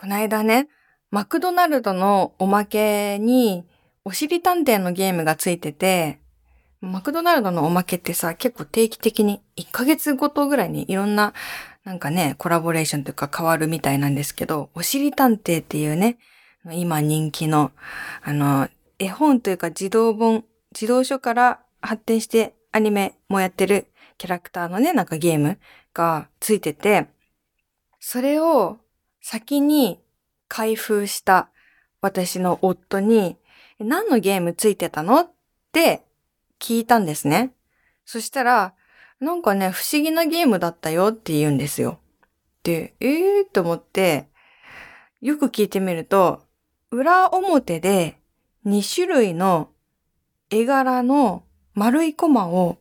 この間ね、マクドナルドのおまけに、おしり探偵のゲームがついてて、マクドナルドのおまけってさ、結構定期的に1ヶ月ごとぐらいにいろんな、なんかね、コラボレーションというか変わるみたいなんですけど、おしり探偵っていうね、今人気の、あの、絵本というか児童本、児童書から発展してアニメもやってるキャラクターのね、なんかゲームがついてて、それを先に開封した私の夫に、何のゲームついてたの？って聞いたんですね。そしたら、なんかね、不思議なゲームだったよって言うんですよ。で、ええー、と思って、よく聞いてみると、裏表で2種類の絵柄の丸いコマを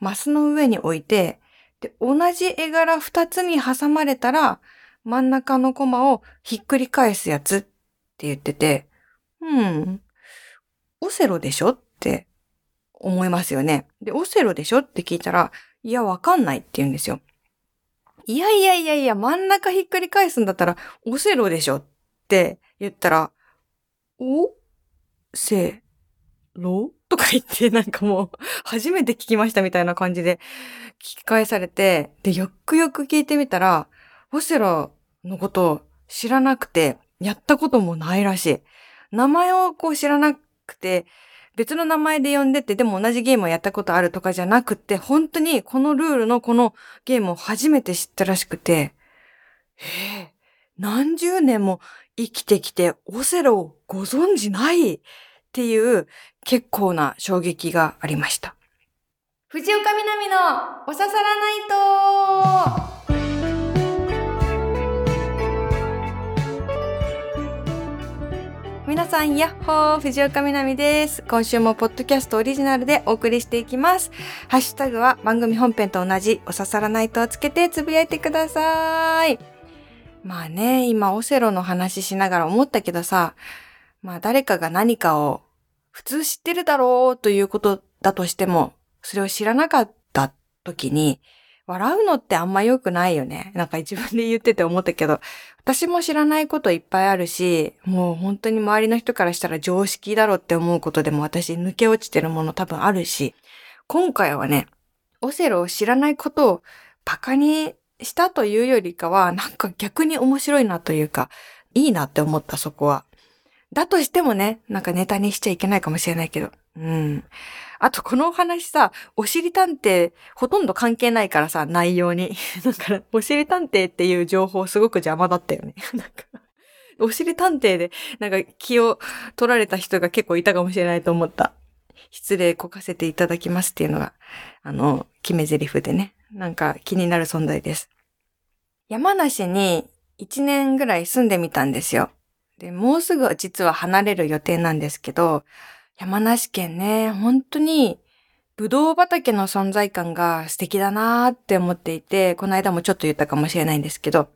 マスの上に置いて、で、同じ絵柄2つに挟まれたら、真ん中のコマをひっくり返すやつって言ってて、うん、オセロでしょって思いますよね。で、オセロでしょって聞いたら、いや、わかんないって言うんですよ。いやいやいやいや、真ん中ひっくり返すんだったら、オセロでしょって言ったら、おせろとか言ってなんかもう初めて聞きましたみたいな感じで聞き返されて、で、よくよく聞いてみたら、オセロのこと知らなくて、やったこともないらしい。名前をこう知らなくて、別の名前で呼んでて、でも同じゲームをやったことあるとかじゃなくて、本当にこのルールのこのゲームを初めて知ったらしくて、え、何十年も生きてきてオセロをご存知ないっていう結構な衝撃がありました。藤岡みなみのおささらないと皆さん、やっほー藤岡みなみです。今週もポッドキャストオリジナルでお送りしていきます。ハッシュタグは番組本編と同じお刺さらないとをつけてつぶやいてください。まあね、今オセロの話しながら思ったけどさ、まあ誰かが何かを普通知ってるだろうということだとしても、それを知らなかった時に、笑うのってあんま良くないよね。なんか自分で言ってて思ったけど、私も知らないこといっぱいあるし、もう本当に周りの人からしたら常識だろうって思うことでも私抜け落ちてるもの多分あるし、今回はね、オセロを知らないことをバカにしたというよりかは、なんか逆に面白いなというか、いいなって思ったそこは。だとしてもね、なんかネタにしちゃいけないかもしれないけど。うん。あとこのお話さ、おしり探偵ほとんど関係ないからさ、内容に。だから、おしり探偵っていう情報すごく邪魔だったよね。なんか、おしり探偵でなんか気を取られた人が結構いたかもしれないと思った。失礼こかせていただきますっていうのが、あの、決め台詞でね。なんか気になる存在です。山梨に1年ぐらい住んでみたんですよ。で、もうすぐ実は離れる予定なんですけど、山梨県ね、本当に、ぶどう畑の存在感が素敵だなーって思っていて、この間もちょっと言ったかもしれないんですけど、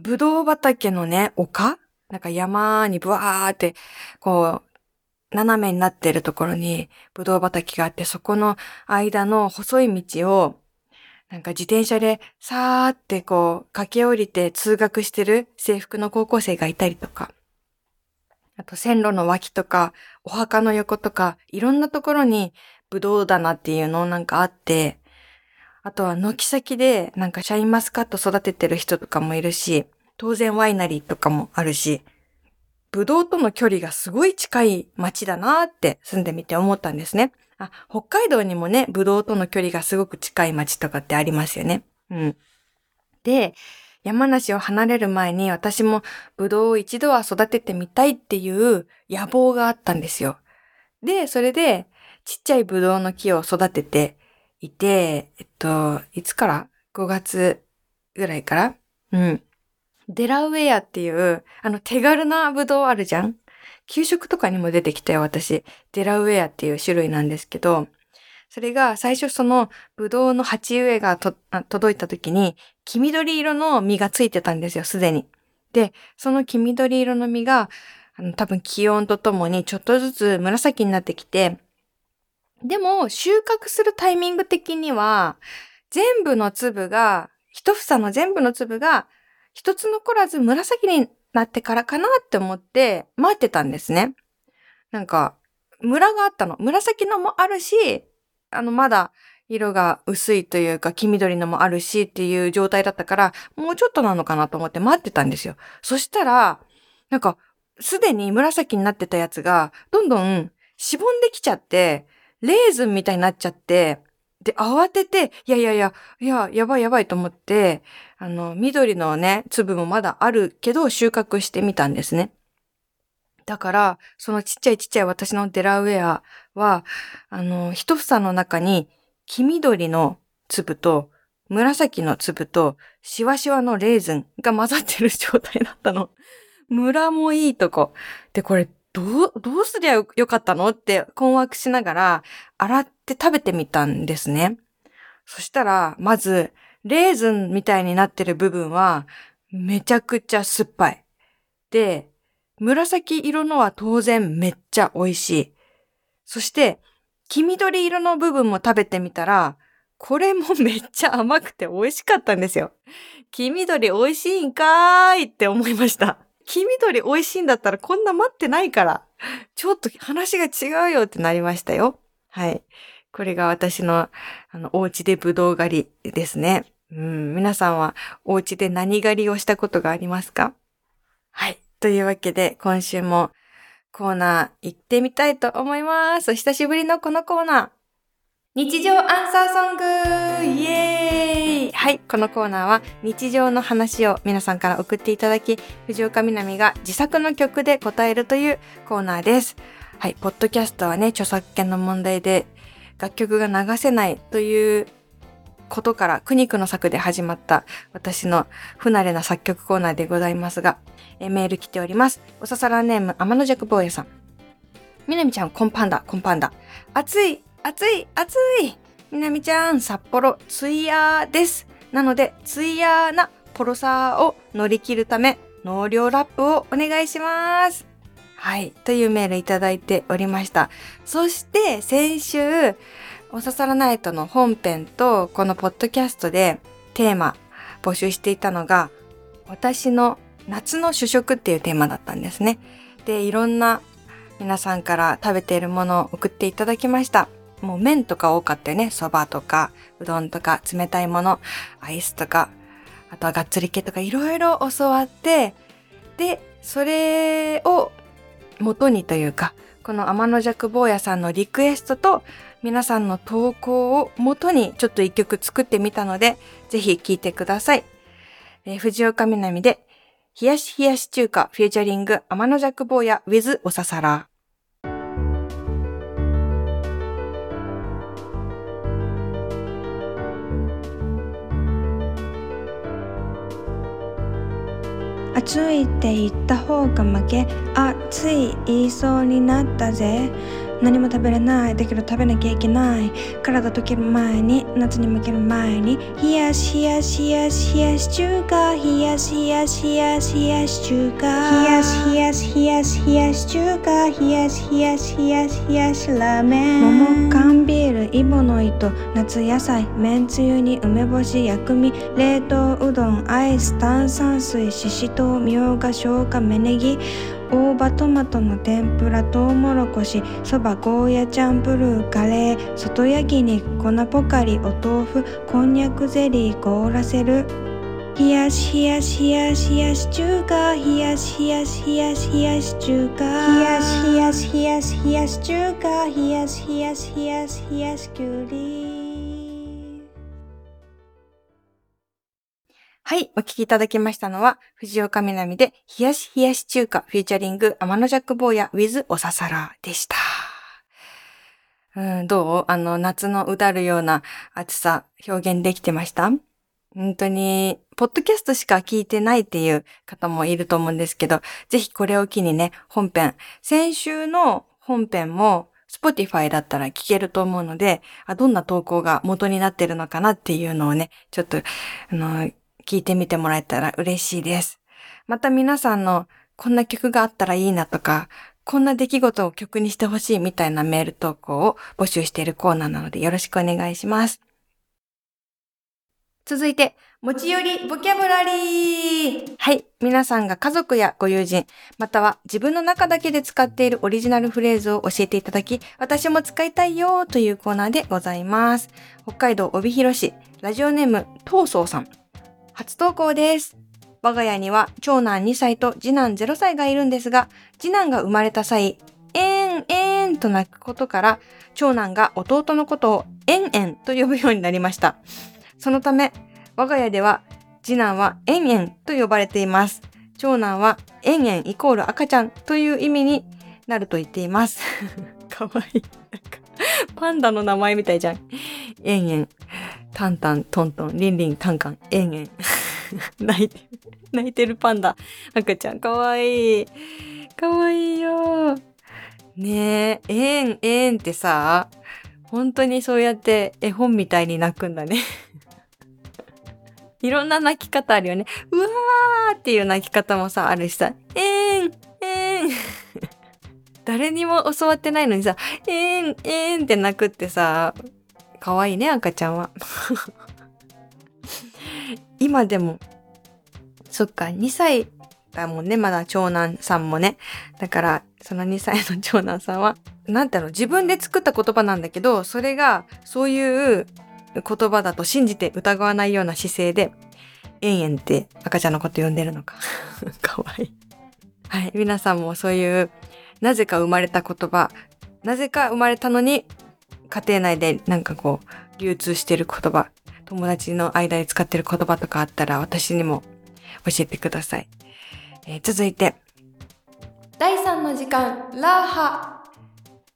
ぶどう畑のね、丘？なんか山にブワーって、こう、斜めになってるところにぶどう畑があって、そこの間の細い道を、なんか自転車でさーってこう駆け下りて通学してる制服の高校生がいたりとか、あと線路の脇とか、お墓の横とか、いろんなところにブドウ棚っていうのなんかあって、あとは軒先でなんかシャインマスカット育ててる人とかもいるし、当然ワイナリーとかもあるし、ブドウとの距離がすごい近い街だなって住んでみて思ったんですね。あ、北海道にもね、ブドウとの距離がすごく近い街とかってありますよね。うん。で、山梨を離れる前に私もブドウを一度は育ててみたいっていう野望があったんですよ。で、それでちっちゃいブドウの木を育てていて、えっと、いつから ?5 月ぐらいから？うん。デラウェアっていう、あの手軽なブドウあるじゃん？給食とかにも出てきたよ、私。デラウェアっていう種類なんですけど、それが最初そのブドウの鉢植えが届いた時に黄緑色の実がついてたんですよ、すでに。で、その黄緑色の実があの多分気温とともにちょっとずつ紫になってきて、でも収穫するタイミング的には全部の粒が、一房の全部の粒が一つ残らず紫になってからかなって思って待ってたんですね。なんか、ムラがあったの。紫のもあるし、あの、まだ色が薄いというか黄緑のもあるしっていう状態だったから、もうちょっとなのかなと思って待ってたんですよ。そしたら、なんか、すでに紫になってたやつが、どんどんしぼんできちゃって、レーズンみたいになっちゃって、で、慌てて、いやいやいや、いや、やばいやばいと思って、あの、緑のね、粒もまだあるけど、収穫してみたんですね。だから、そのちっちゃいちっちゃい私のデラウェアは、あの、一房の中に、黄緑の粒と、紫の粒と、シワシワのレーズンが混ざってる状態だったの。ムラもいいとこ。で、これ、どう、どうすりゃよかったのって困惑しながら、洗って食べてみたんですね。そしたら、まず、レーズンみたいになってる部分は、めちゃくちゃ酸っぱい。で、紫色のは当然めっちゃ美味しい。そして、黄緑色の部分も食べてみたら、これもめっちゃ甘くて美味しかったんですよ。黄緑美味しいんかーいって思いました。黄緑美味しいんだったらこんな待ってないから、ちょっと話が違うよってなりましたよ。はい。これが私の、あの、お家でぶどう狩りですね。うん、皆さんはお家で何狩りをしたことがありますか？はい。というわけで、今週もコーナー行ってみたいと思います。久しぶりのこのコーナー。日常アンサーソングイエーイはい、このコーナーは日常の話を皆さんから送っていただき、藤岡みなみが自作の曲で答えるというコーナーです。はい、ポッドキャストはね、著作権の問題で楽曲が流せないということから苦肉の策で始まった私の不慣れな作曲コーナーでございますが、えメール来ております。おささらネーム天の弱坊やさん。みなみちゃん、コンパンダ、コンパンダ。暑い暑い暑いみなみちゃん、札幌、ツイヤーです。なので、ツイヤーなポロサーを乗り切るため、納涼ラップをお願いします。はい。というメールいただいておりました。そして、先週、おささらナイトの本編と、このポッドキャストでテーマ募集していたのが、私の夏の主食っていうテーマだったんですね。で、いろんな皆さんから食べているものを送っていただきました。もう麺とか多かったよね。蕎麦とか、うどんとか、冷たいもの、アイスとか、あとはがっつり系とかいろいろ教わって、で、それを元にというか、この天の弱坊やさんのリクエストと皆さんの投稿を元にちょっと一曲作ってみたので、ぜひ聴いてください。えー、藤岡みなみで、冷やし冷やし中華フューチャリング天の弱坊や with おささら。暑いって言った方が負け暑い言いそうになったぜ何も食べれない。だけど食べなきゃいけない。体溶ける前に夏に向ける前に冷やし冷やし冷やし冷やし中華。冷やし冷やし冷やし冷やし中華。冷やし冷やし冷やし冷やし中華。冷やし冷やし冷やし冷やしラーメン。桃缶ビールイボの糸。夏野菜めんつゆに梅干し薬味冷凍うどんアイス炭酸水ししとうみょうが生姜芽ネギ大葉トマトの天ぷらとうもろこしそばゴーヤチャンプルーカレー外焼き肉粉ポカリお豆腐こんにゃくゼリー凍らせる。冷やし冷やし冷やし冷やし中華。冷やし冷やし冷やし冷やし中華。冷やし冷やし冷やし冷やし中華。冷やし冷やし冷やし冷やしきゅうりはい、お聞きいただきましたのは、藤岡みなみで、冷やし冷やし中華、フィーチャリング、天の弱坊や、with おささらでした。うん、どう？あの、夏のうだるような暑さ、表現できてました？本当に、ポッドキャストしか聞いてないっていう方もいると思うんですけど、ぜひこれを機にね、本編、先週の本編も、Spotify だったら聞けると思うので、あどんな投稿が元になってるのかなっていうのをね、ちょっと、あの、聞いてみてもらえたら嬉しいです。また皆さんのこんな曲があったらいいなとか、こんな出来事を曲にしてほしいみたいなメール投稿を募集しているコーナーなのでよろしくお願いします。続いて、持ち寄りボキャブラリーはい。皆さんが家族やご友人、または自分の中だけで使っているオリジナルフレーズを教えていただき、私も使いたいよというコーナーでございます。北海道帯広市、ラジオネーム、東宗さん。初投稿です。我が家には長男2歳と次男0歳がいるんですが、次男が生まれた際、えんえんと泣くことから、長男が弟のことをえんえんと呼ぶようになりました。そのため、我が家では次男はえんえんと呼ばれています。長男はえんえんイコール赤ちゃんという意味になると言っています。かわいい。パンダの名前みたいじゃん。えんえん、タンタン、トントン、リンリン、カンカン、えんえん。泣いてる、泣いてるパンダ。赤ちゃんかわいい。かわいいよ。ねえ、えんえんってさ、本当にそうやって絵本みたいに泣くんだね。いろんな泣き方あるよね。うわーっていう泣き方もさ、あるしさ、えん、えん。誰にも教わってないのにさ、えん、えんって泣くってさ、かわいいね、赤ちゃんは。今でも、そっか、2歳だもんね、まだ長男さんもね。だから、その2歳の長男さんは、なんてうの、自分で作った言葉なんだけど、それが、そういう言葉だと信じて疑わないような姿勢で、えんえんって赤ちゃんのこと呼んでるのか。かわいい。はい。皆さんもそういう、なぜか生まれた言葉、なぜか生まれたのに、家庭内でなんかこう、流通してる言葉、友達の間で使ってる言葉とかあったら私にも教えてください。えー続いて、第3の時間、ラーハ。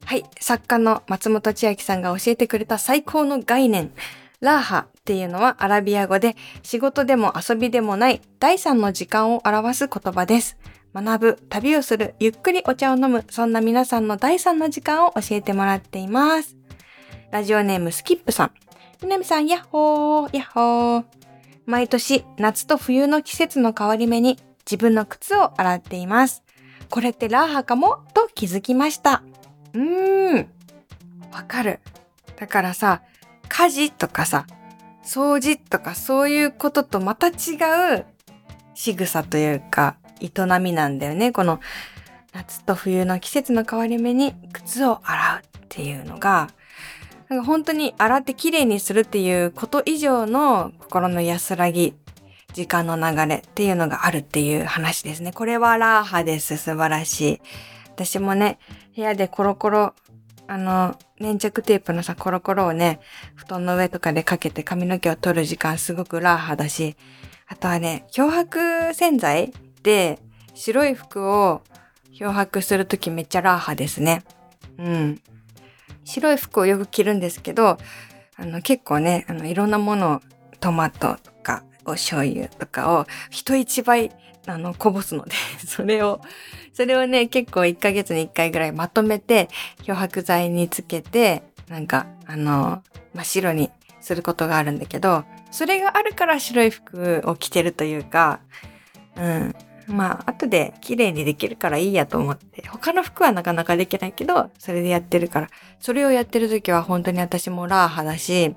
はい、作家の松本千秋さんが教えてくれた最高の概念。ラーハっていうのはアラビア語で仕事でも遊びでもない第3の時間を表す言葉です。学ぶ、旅をする、ゆっくりお茶を飲む、そんな皆さんの第3の時間を教えてもらっています。ラジオネームスキップさん。みなみさん、やっほー、やっほー。毎年、夏と冬の季節の変わり目に自分の靴を洗っています。これってラーハかもと気づきました。うーん。わかる。だからさ、家事とかさ、掃除とかそういうこととまた違う仕草というか、営みなんだよね。この夏と冬の季節の変わり目に靴を洗うっていうのが、なんか本当に洗ってきれいにするっていうこと以上の心の安らぎ、時間の流れっていうのがあるっていう話ですね。これはラーハです。素晴らしい。私もね、部屋でコロコロ、あの、粘着テープのさ、コロコロをね、布団の上とかでかけて髪の毛を取る時間すごくラーハだし、あとはね、漂白洗剤で白い服を漂白するときめっちゃラーハですね。うん。白い服をよく着るんですけど、あの結構ね、あのいろんなものをトマトとかお醤油とかを人一倍あのこぼすので、それを、それをね、結構1ヶ月に1回ぐらいまとめて漂白剤につけて、なんかあの真っ白にすることがあるんだけど、それがあるから白い服を着てるというか、うん。まあ、後で綺麗にできるからいいやと思って、他の服はなかなかできないけど、それでやってるから、それをやってる時は本当に私もラーハだし、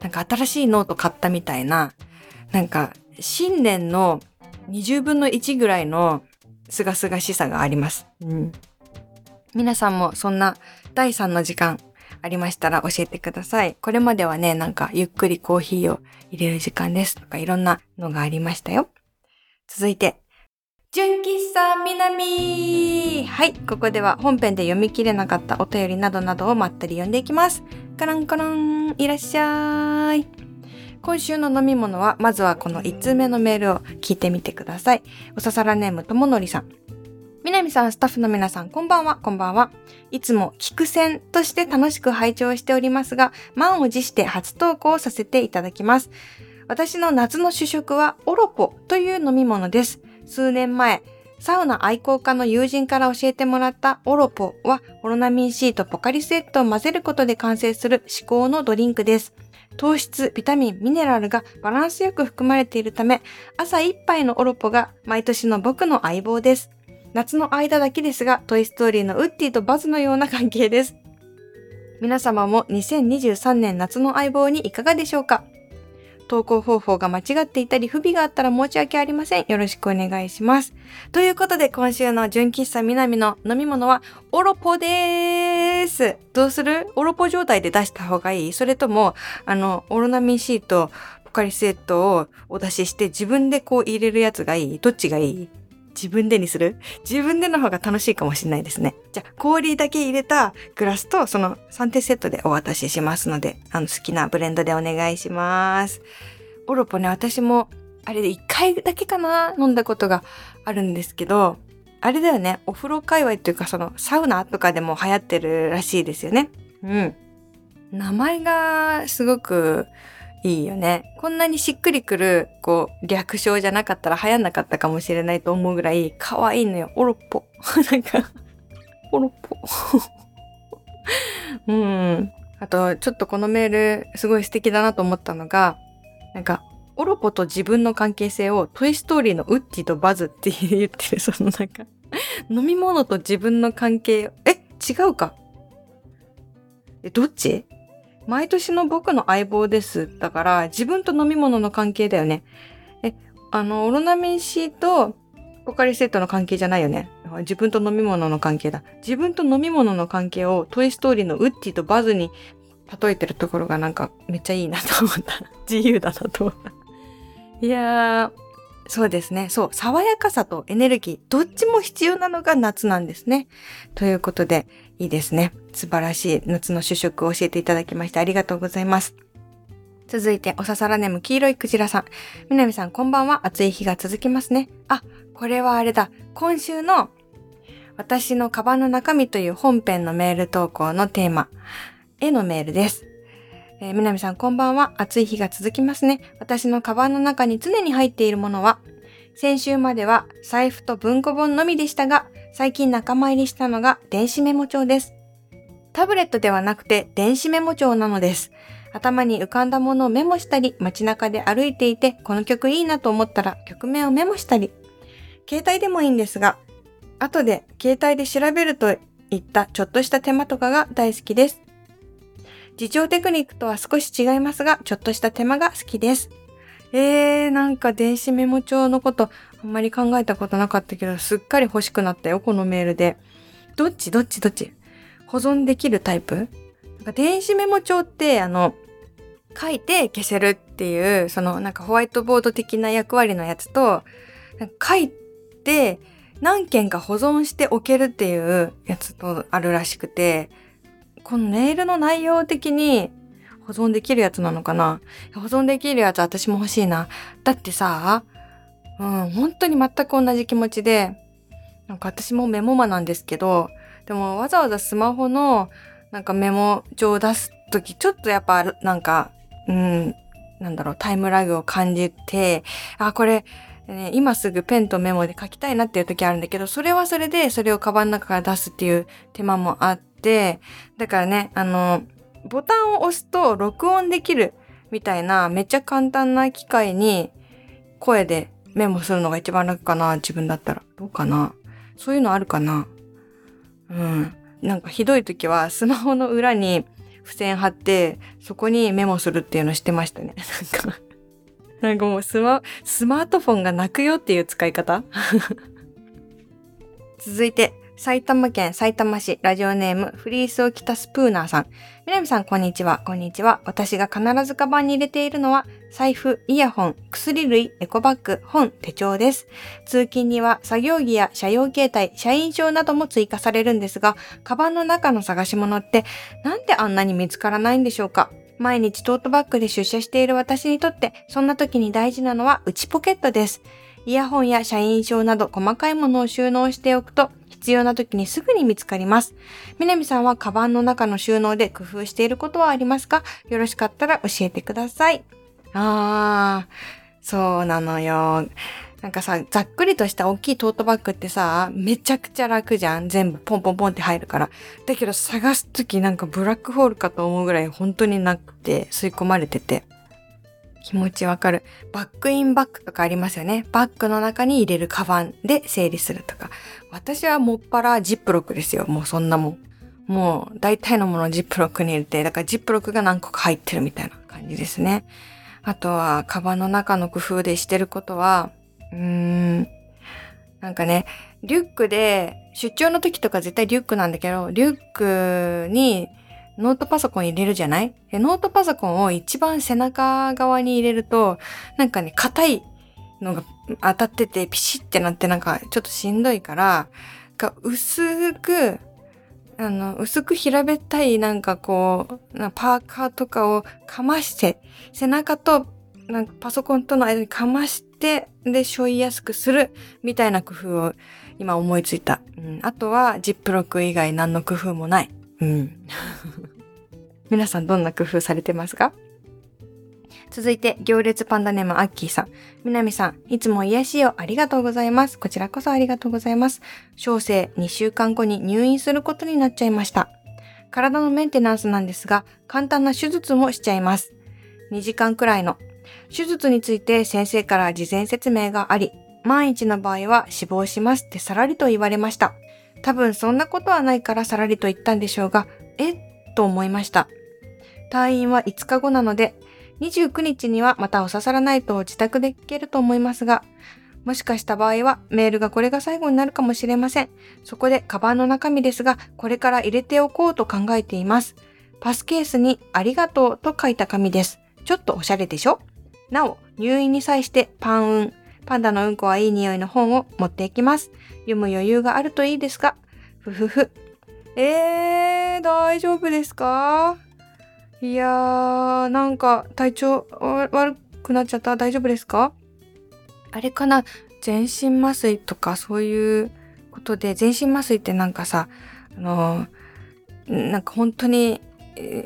なんか新しいノート買ったみたいな、なんか新年の20分の1ぐらいのすがすがしさがあります。うん。皆さんもそんな第3の時間ありましたら教えてください。これまではね、なんかゆっくりコーヒーを入れる時間ですとかいろんなのがありましたよ。続いて、純喫茶南はい、ここでは本編で読み切れなかったお便りなどなどをまったり読んでいきます。カランカラン、いらっしゃい。今週の飲み物は、まずはこの1通目のメールを聞いてみてください。おささらネームとものりさん。南さん、スタッフの皆さん、こんばんは、こんばんは。いつも聞く線として楽しく拝聴しておりますが、満を持して初投稿させていただきます。私の夏の主食はオロポという飲み物です。数年前、サウナ愛好家の友人から教えてもらったオロポは、オロナミン C とポカリスエットを混ぜることで完成する至高のドリンクです。糖質、ビタミン、ミネラルがバランスよく含まれているため、朝一杯のオロポが毎年の僕の相棒です。夏の間だけですが、トイストーリーのウッディとバズのような関係です。皆様も2023年夏の相棒にいかがでしょうか？投稿方法が間違っていたり不備があったら申し訳ありません。よろしくお願いします。ということで今週の純喫茶みなみの飲み物はオロポでーす。どうする？オロポ状態で出した方がいい？それとも、あの、オロナミン C とポカリスエットをお出しして自分でこう入れるやつがいい？どっちがいい？自分でにする？自分での方が楽しいかもしれないですね。じゃあ、氷だけ入れたグラスとその3点セットでお渡ししますので、あの好きなブレンドでお願いします。オロポね、私もあれで1回だけかな飲んだことがあるんですけど、あれだよね、お風呂界隈っていうかそのサウナとかでも流行ってるらしいですよね。うん。名前がすごくいいよね。こんなにしっくりくる、こう、略称じゃなかったら流行んなかったかもしれないと思うぐらい可愛いのよ。オロポ。なんか、オロポ。うん。あと、ちょっとこのメール、すごい素敵だなと思ったのが、なんか、オロポと自分の関係性をトイストーリーのウッディとバズって言ってる、そのなんか、飲み物と自分の関係、え、違うかえ、どっち？毎年の僕の相棒です。だから、自分と飲み物の関係だよね。え、あの、オロナミン C とポカリスエットの関係じゃないよね。自分と飲み物の関係だ。自分と飲み物の関係をトイストーリーのウッディとバズに例えてるところがなんかめっちゃいいなと思った。自由だなと思った。いやー、そうですね。そう。爽やかさとエネルギー、どっちも必要なのが夏なんですね。ということで、いいですね。素晴らしい夏の主食を教えていただきましてありがとうございます。続いて、おささらネム黄色いクジラさん。みなみさん、こんばんは。暑い日が続きますね。あ、これはあれだ。今週の私のカバンの中身という本編のメール投稿のテーマへのメールです。えー、みなみさんこんばんは。暑い日が続きますね。私のカバンの中に常に入っているものは、先週までは財布と文庫本のみでしたが、最近仲間入りしたのが電子メモ帳です。タブレットではなくて電子メモ帳なのです。頭に浮かんだものをメモしたり、街中で歩いていて、この曲いいなと思ったら曲名をメモしたり、携帯でもいいんですが、後で携帯で調べるといったちょっとした手間とかが大好きです。自重テクニックとは少し違いますが、ちょっとした手間が好きです。えー、なんか電子メモ帳のことあんまり考えたことなかったけど、すっかり欲しくなったよ、このメールで。どっち？どっち？どっち？保存できるタイプ？なんか電子メモ帳って、あの、書いて消せるっていう、そのなんかホワイトボード的な役割のやつと、書いて何件か保存しておけるっていうやつとあるらしくて、このメールの内容的に保存できるやつなのかな？保存できるやつ私も欲しいな。だってさ、うん、本当に全く同じ気持ちで、なんか私もメモマなんですけど、でもわざわざスマホのなんかメモ帳を出すとき、ちょっとやっぱなんか、うん、なんだろう、タイムラグを感じて、あ、これ、ね、今すぐペンとメモで書きたいなっていう時あるんだけど、それはそれでそれをカバンの中から出すっていう手間もあって、だからね、あの、ボタンを押すと録音できるみたいなめっちゃ簡単な機械に声でメモするのが一番楽かな、自分だったら。どうかな？そういうのあるかな？うん。なんかひどい時はスマホの裏に付箋貼って、そこにメモするっていうのしてましたね。なんか、なんかもうスマ、スマートフォンが泣くよっていう使い方 続いて、埼玉県埼玉市ラジオネームフリースを着たスプーナーさん。みなみさん、こんにちは。こんにちは。私が必ずカバンに入れているのは、財布、イヤホン、薬類、エコバッグ、本、手帳です。通勤には作業着や車用携帯、社員証なども追加されるんですが、カバンの中の探し物って、なんであんなに見つからないんでしょうか？毎日トートバッグで出社している私にとって、そんな時に大事なのは内ポケットです。イヤホンや社員証など細かいものを収納しておくと、必要な時にすぐに見つかります。みなみさんはカバンの中の収納で工夫していることはありますか？よろしかったら教えてください。あー、そうなのよ。なんかさ、ざっくりとした大きいトートバッグってさ、めちゃくちゃ楽じゃん。全部ポンポンポンって入るから。だけど探すときなんかブラックホールかと思うぐらい本当になくて吸い込まれてて。気持ちわかる。バックインバッグとかありますよね。バッグの中に入れるカバンで整理するとか。私はもっぱらジップロックですよ。もうそんなもん。もう大体のものをジップロックに入れて、だからジップロックが何個か入ってるみたいな感じですね。あとは、カバンの中の工夫でしてることは、うーん、なんかね、リュックで、出張の時とか絶対リュックなんだけど、リュックにノートパソコン入れるじゃない？でノートパソコンを一番背中側に入れると、なんかね、硬いのが当たっててピシってなってなんかちょっとしんどいから、が薄く、あの、薄く平べったいなんかこう、パーカーとかをかまして、背中となんかパソコンとの間にかまして、で、背負いやすくするみたいな工夫を今思いついた。うん、あとは、ジップロック以外何の工夫もない。皆さんどんな工夫されてますか？続いて、行列パンダネームアッキーさん。みなみさん、いつも癒しをありがとうございます。こちらこそありがとうございます。小生2週間後に入院することになっちゃいました。体のメンテナンスなんですが、簡単な手術もしちゃいます。2時間くらいの。手術について先生から事前説明があり、万一の場合は死亡しますってさらりと言われました。多分そんなことはないからさらりと言ったんでしょうが、えと思いました。退院は5日後なので、29日にはまたお刺さらないと自宅で聞けると思いますが、もしかした場合はメールがこれが最後になるかもしれません。そこでカバンの中身ですが、これから入れておこうと考えています。パスケースにありがとうと書いた紙です。ちょっとおしゃれでしょ？なお、入院に際してパンウン、パンダのうんこはいい匂いの本を持っていきます。読む余裕があるといいですが、ふふふ。えー、大丈夫ですか？いやー、なんか体調悪くなっちゃった？大丈夫ですか？あれかな？全身麻酔とかそういうことで、全身麻酔ってなんかさ、あのー、なんか本当に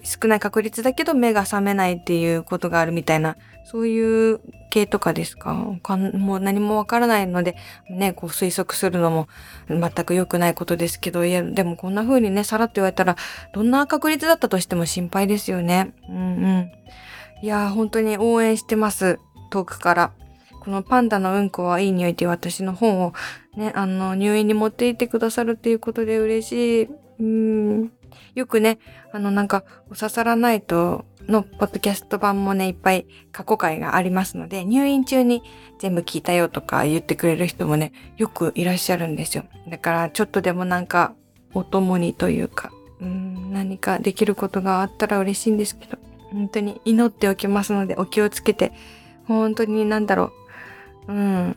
少ない確率だけど目が覚めないっていうことがあるみたいな、そういう系とかですか？もう何もわからないので、ね、こう推測するのも全く良くないことですけど、いや、でもこんな風にね、さらっと言われたら、どんな確率だったとしても心配ですよね。うんうん。いや本当に応援してます。遠くから。このパンダのうんこはいい匂いっていう私の本をね、あの、入院に持って行ってくださるっていうことで嬉しい。うん。よくね、あのなんか、お刺さらないとのポッドキャスト版もね、いっぱい過去回がありますので、入院中に全部聞いたよとか言ってくれる人もね、よくいらっしゃるんですよ。だからちょっとでもなんか、お供にというか、うん、何かできることがあったら嬉しいんですけど、本当に祈っておきますのでお気をつけて、本当になんだろう、うん、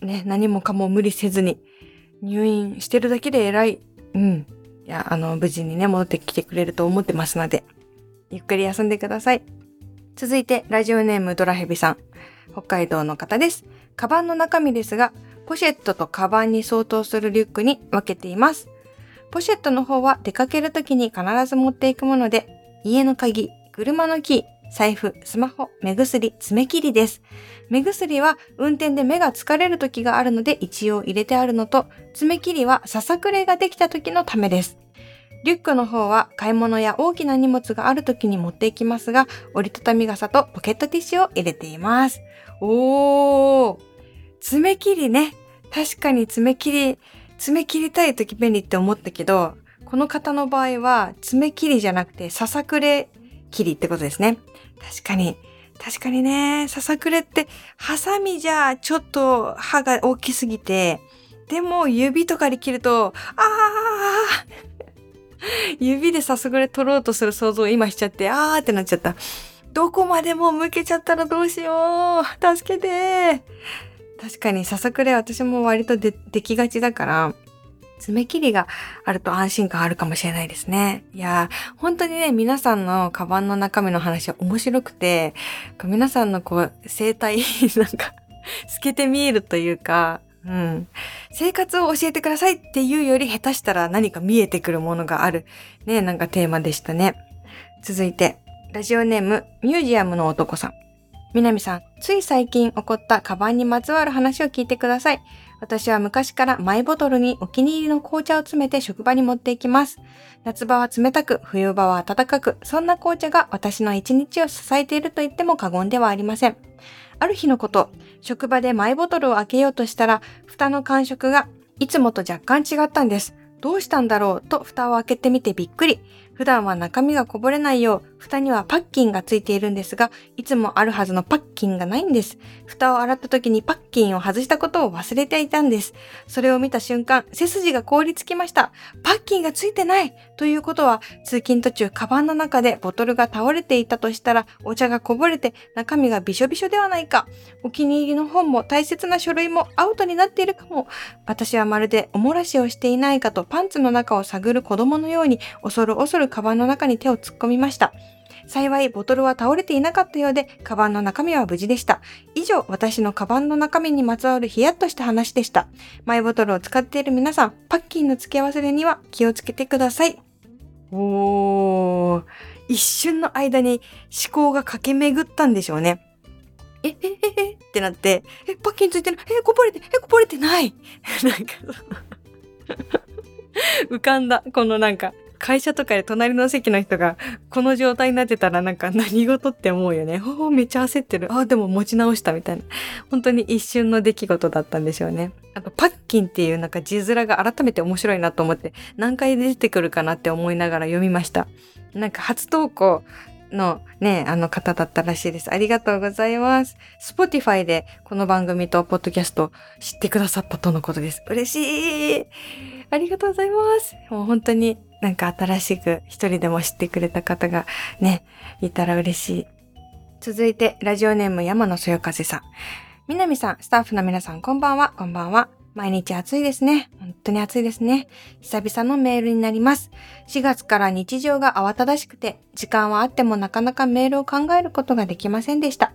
ね、何もかも無理せずに入院してるだけで偉い、うん、いや、あの、無事にね、戻ってきてくれると思ってますので、ゆっくり休んでください。続いて、ラジオネームドラヘビさん。北海道の方です。カバンの中身ですが、ポシェットとカバンに相当するリュックに分けています。ポシェットの方は出かけるときに必ず持っていくもので、家の鍵、車のキー、財布、スマホ、目薬、爪切りです。目薬は運転で目が疲れる時があるので一応入れてあるのと、爪切りはささくれができた時のためです。リュックの方は買い物や大きな荷物がある時に持っていきますが、折りたたみ傘とポケットティッシュを入れています。おー爪切りね。確かに爪切り、爪切りたい時便利って思ったけど、この方の場合は爪切りじゃなくてささくれ切りってことですね。確かに。確かにね、ささくれって、ハサミじゃちょっと歯が大きすぎて、でも指とかで切ると、あー 指でささくれ取ろうとする想像を今しちゃって、あーってなっちゃった。どこまでも向けちゃったらどうしよう。助けて。確かにささくれ私も割とでできがちだから、爪切りがあると安心感あるかもしれないですね。いやー、本当にね、皆さんのカバンの中身の話は面白くて、皆さんのこう、生態、なんか、透けて見えるというか、うん。生活を教えてくださいっていうより下手したら何か見えてくるものがある、ね、なんかテーマでしたね。続いて、ラジオネーム、ミュージアムの男さん。みなみさん、つい最近起こったカバンにまつわる話を聞いてください。私は昔からマイボトルにお気に入りの紅茶を詰めて職場に持っていきます。夏場は冷たく、冬場は暖かく、そんな紅茶が私の一日を支えていると言っても過言ではありません。ある日のこと、職場でマイボトルを開けようとしたら、蓋の感触がいつもと若干違ったんです。どうしたんだろうと蓋を開けてみてびっくり。普段は中身がこぼれないよう、蓋にはパッキンがついているんですが、いつもあるはずのパッキンがないんです。蓋を洗った時にパッキンを外したことを忘れていたんです。それを見た瞬間、背筋が凍りつきました。パッキンがついてないということは、通勤途中、カバンの中でボトルが倒れていたとしたら、お茶がこぼれて中身がびしょびしょではないか。お気に入りの本も大切な書類もアウトになっているかも。私はまるでおもらしをしていないかとパンツの中を探る子供のように恐る恐るカバンの中に手を突っ込みました。幸いボトルは倒れていなかったようで、カバンの中身は無事でした。以上、私のカバンの中身にまつわるヒヤッとした話でした。マイボトルを使っている皆さん、パッキンの付け合わせには気をつけてください。おー、一瞬の間に思考が駆け巡ったんでしょうね。え、え、え、えってなって、え、パッキンついてない、え、こぼれて、え、こぼれてない なんか 浮かんだ。このなんか、会社とかで隣の席の人がこの状態になってたらなんか何事って思うよね。おめっちゃ焦ってる。あ、でも持ち直したみたいな。本当に一瞬の出来事だったんでしょうね。あと、パッキンっていうなんか字面が改めて面白いなと思って何回出てくるかなって思いながら読みました。なんか初投稿のね、あの方だったらしいです。ありがとうございます。Spotify でこの番組とポッドキャスト知ってくださったとのことです。嬉しいありがとうございます。もう本当になんか新しく一人でも知ってくれた方がね、いたら嬉しい。続いて、ラジオネーム山野そよ風さん。みなみさん、スタッフの皆さん、こんばんは、こんばんは。毎日暑いですね。本当に暑いですね。久々のメールになります。4月から日常が慌ただしくて、時間はあってもなかなかメールを考えることができませんでした。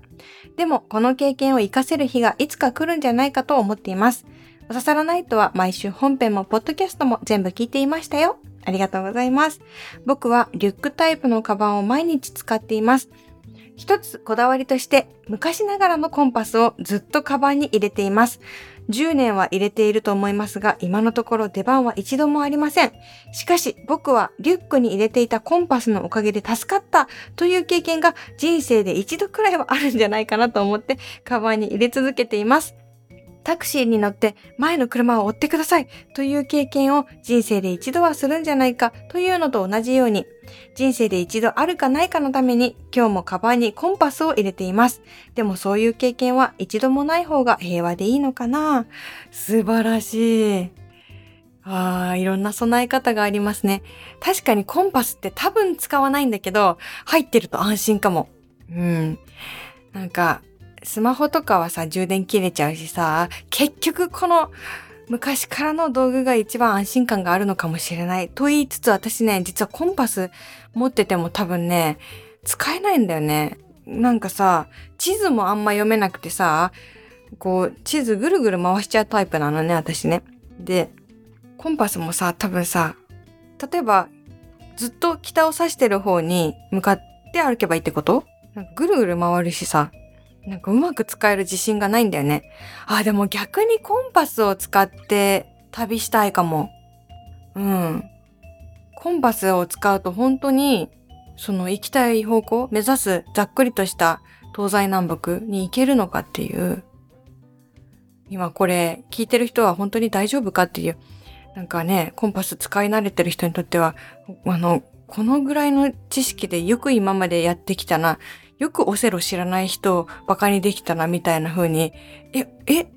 でも、この経験を活かせる日がいつか来るんじゃないかと思っています。おささらないとは毎週本編もポッドキャストも全部聞いていましたよ。ありがとうございます。僕はリュックタイプのカバンを毎日使っています。一つこだわりとして昔ながらのコンパスをずっとカバンに入れています。10年は入れていると思いますが、今のところ出番は一度もありません。しかし、僕はリュックに入れていたコンパスのおかげで助かったという経験が人生で一度くらいはあるんじゃないかなと思って、カバンに入れ続けています。タクシーに乗って前の車を追ってくださいという経験を人生で一度はするんじゃないかというのと同じように、人生で一度あるかないかのために今日もカバンにコンパスを入れています。でもそういう経験は一度もない方が平和でいいのかな素晴らしい。ああ、いろんな備え方がありますね。確かにコンパスって多分使わないんだけど、入ってると安心かも。うん。なんか、スマホとかはさ、充電切れちゃうしさ、結局この昔からの道具が一番安心感があるのかもしれない。と言いつつ私ね、実はコンパス持ってても多分ね、使えないんだよね。なんかさ、地図もあんま読めなくてさ、こう、地図ぐるぐる回しちゃうタイプなのね、私ね。で、コンパスもさ、多分さ、例えば、ずっと北を指してる方に向かって歩けばいいってこと？なんかぐるぐる回るしさ、なんかうまく使える自信がないんだよね。あ、でも逆にコンパスを使って旅したいかも。うん。コンパスを使うと本当に、その行きたい方向、目指すざっくりとした東西南北に行けるのかっていう。今これ聞いてる人は本当に大丈夫かっていう。なんかね、コンパス使い慣れてる人にとっては、あの、このぐらいの知識でよく今までやってきたな。よくオセロ知らない人をバカにできたなみたいな風に、え、え、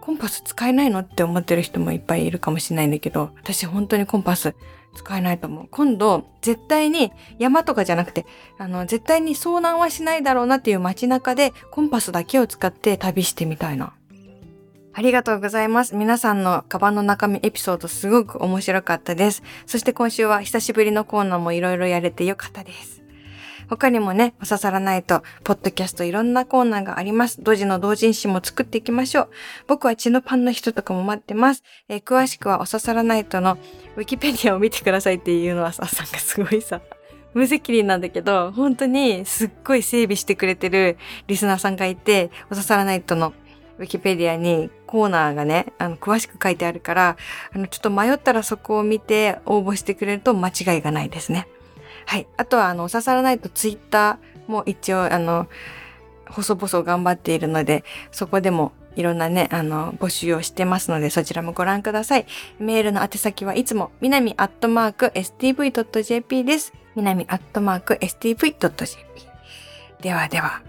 コンパス使えないのって思ってる人もいっぱいいるかもしれないんだけど、私本当にコンパス使えないと思う。今度、絶対に山とかじゃなくて、あの、絶対に遭難はしないだろうなっていう街中でコンパスだけを使って旅してみたいな。ありがとうございます。皆さんのカバンの中身エピソードすごく面白かったです。そして今週は久しぶりのコーナーもいろいろやれてよかったです。他にもね、お刺さらないと、ポッドキャストいろんなコーナーがあります。同時の同人誌も作っていきましょう。僕は血のパンの人とかも待ってます。えー、詳しくはお刺さらないとのウィキペディアを見てくださいっていうのはさ、さんがすごいさ、無責任なんだけど、本当にすっごい整備してくれてるリスナーさんがいて、お刺さらないとのウィキペディアにコーナーがね、あの、詳しく書いてあるから、あの、ちょっと迷ったらそこを見て応募してくれると間違いがないですね。はい。あとは、あの、刺さらないとツイッターも一応、あの、細々頑張っているので、そこでもいろんなね、あの、募集をしてますので、そちらもご覧ください。メールの宛先はいつも、みなみアットマーク stv.jp です。みなみアットマーク stv.jp。ではでは、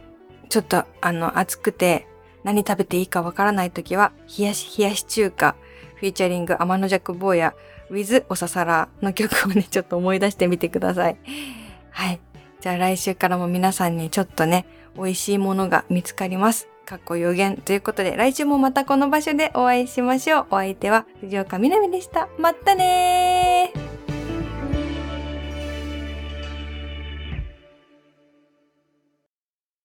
ちょっと、あの、暑くて、何食べていいかわからないときは、冷やし冷やし中華、フィーチャリング天の弱坊や、with おささらの曲をね、ちょっと思い出してみてください。はい。じゃあ来週からも皆さんにちょっとね、美味しいものが見つかります。かっこ予言ということで、来週もまたこの場所でお会いしましょう。お相手は藤岡みなみでした。またねー